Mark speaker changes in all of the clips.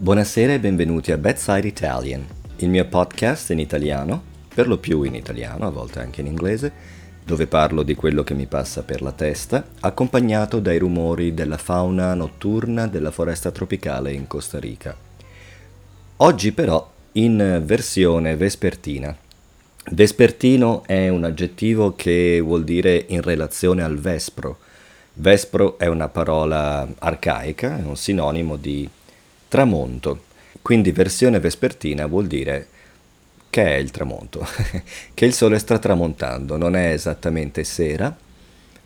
Speaker 1: Buonasera e benvenuti a Bedside Italian, il mio podcast in italiano, per lo più in italiano, a volte anche in inglese, dove parlo di quello che mi passa per la testa, accompagnato dai rumori della fauna notturna della foresta tropicale in Costa Rica. Oggi però in versione vespertina. Vespertino è un aggettivo che vuol dire in relazione al vespro. Vespro è una parola arcaica, è un sinonimo di tramonto. Quindi versione vespertina vuol dire che è il tramonto, che il sole sta tramontando, non è esattamente sera,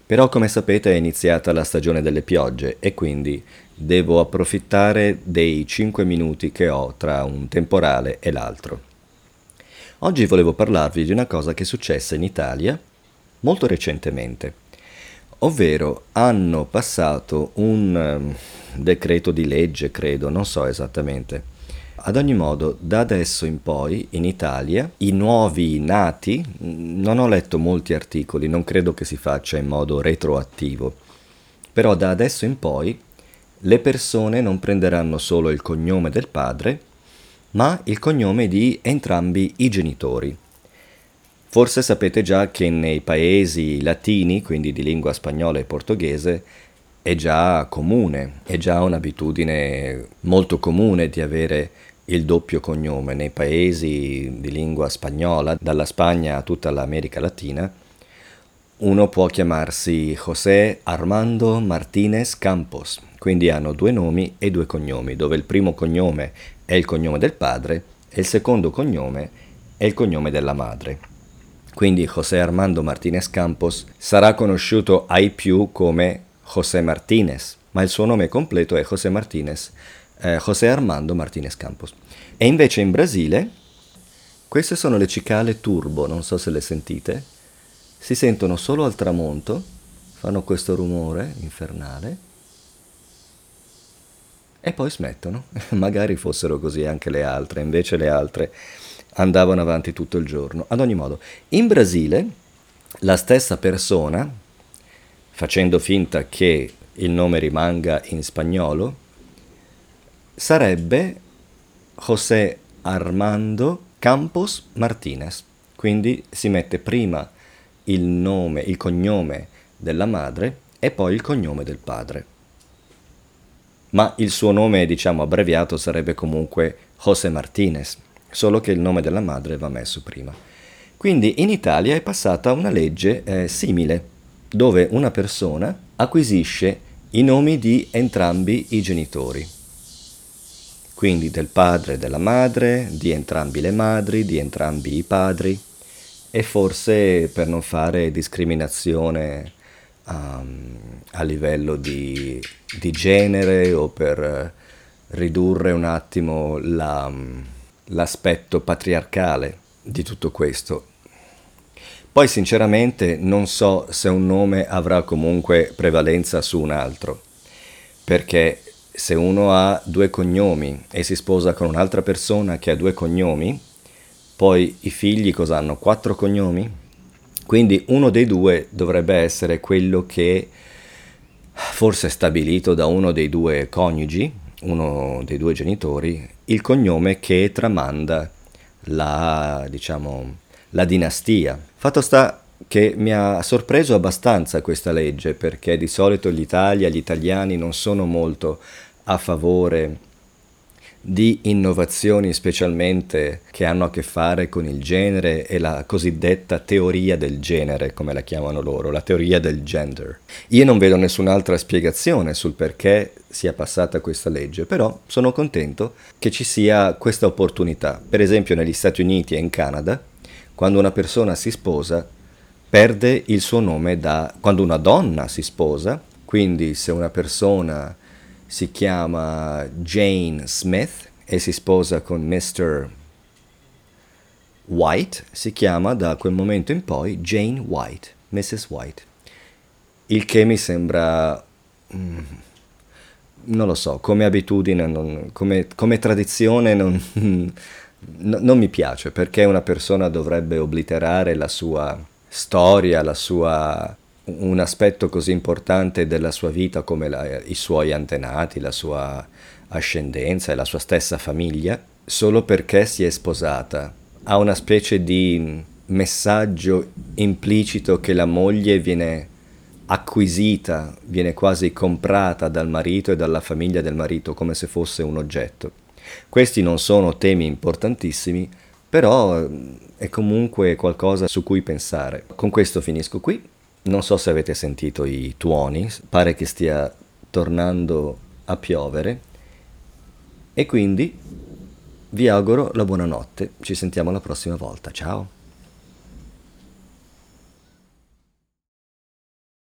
Speaker 1: però come sapete è iniziata la stagione delle piogge e quindi devo approfittare dei 5 minuti che ho tra un temporale e l'altro. Oggi volevo parlarvi di una cosa che è successa in Italia molto recentemente, ovvero hanno passato un um, decreto di legge, credo, non so esattamente. Ad ogni modo, da adesso in poi in Italia i nuovi nati, non ho letto molti articoli, non credo che si faccia in modo retroattivo, però da adesso in poi le persone non prenderanno solo il cognome del padre, ma il cognome di entrambi i genitori. Forse sapete già che nei paesi latini, quindi di lingua spagnola e portoghese, è già comune, è già un'abitudine molto comune di avere il doppio cognome nei paesi di lingua spagnola, dalla Spagna a tutta l'America Latina. Uno può chiamarsi José Armando Martínez Campos, quindi hanno due nomi e due cognomi, dove il primo cognome è il cognome del padre e il secondo cognome è il cognome della madre. Quindi José Armando Martínez Campos sarà conosciuto ai più come José Martínez, ma il suo nome completo è José Martínez, eh, José Armando Martínez Campos. E invece in Brasile, queste sono le cicale turbo, non so se le sentite, si sentono solo al tramonto, fanno questo rumore infernale e poi smettono. Magari fossero così anche le altre, invece le altre andavano avanti tutto il giorno. Ad ogni modo, in Brasile la stessa persona facendo finta che il nome rimanga in spagnolo, sarebbe José Armando Campos Martínez. Quindi si mette prima il nome, il cognome della madre e poi il cognome del padre. Ma il suo nome, diciamo abbreviato, sarebbe comunque José Martínez, solo che il nome della madre va messo prima. Quindi in Italia è passata una legge eh, simile, dove una persona acquisisce i nomi di entrambi i genitori, quindi del padre e della madre, di entrambi le madri, di entrambi i padri, e forse per non fare discriminazione um, a livello di, di, genere o per ridurre un attimo la, l'aspetto patriarcale di tutto questo. Poi sinceramente non so se un nome avrà comunque prevalenza su un altro, perché se uno ha due cognomi e si sposa con un'altra persona che ha due cognomi, poi i figli cosa hanno? Quattro cognomi? Quindi uno dei due dovrebbe essere quello che forse è stabilito da uno dei due coniugi, uno dei due genitori, il cognome che tramanda la, diciamo, la dinastia. Fatto sta che mi ha sorpreso abbastanza questa legge perché di solito l'Italia, gli italiani non sono molto a favore di innovazioni specialmente che hanno a che fare con il genere e la cosiddetta teoria del genere, come la chiamano loro, la teoria del gender. Io non vedo nessun'altra spiegazione sul perché sia passata questa legge, però sono contento che ci sia questa opportunità. Per esempio negli Stati Uniti e in Canada quando una persona si sposa, perde il suo nome da... quando una donna si sposa, quindi se una persona si chiama Jane Smith e si sposa con Mr. White, si chiama da quel momento in poi Jane White, Mrs. White. Il che mi sembra... Mm, non lo so, come abitudine, non, come, come tradizione non, no, non mi piace perché una persona dovrebbe obliterare la sua storia, la sua un aspetto così importante della sua vita come la, i suoi antenati, la sua ascendenza e la sua stessa famiglia, solo perché si è sposata. Ha una specie di messaggio implicito che la moglie viene acquisita, viene quasi comprata dal marito e dalla famiglia del marito come se fosse un oggetto. Questi non sono temi importantissimi, però è comunque qualcosa su cui pensare. Con questo finisco qui. Non so se avete sentito i tuoni, pare che stia tornando a piovere e quindi vi auguro la buonanotte. Ci sentiamo la prossima volta. Ciao!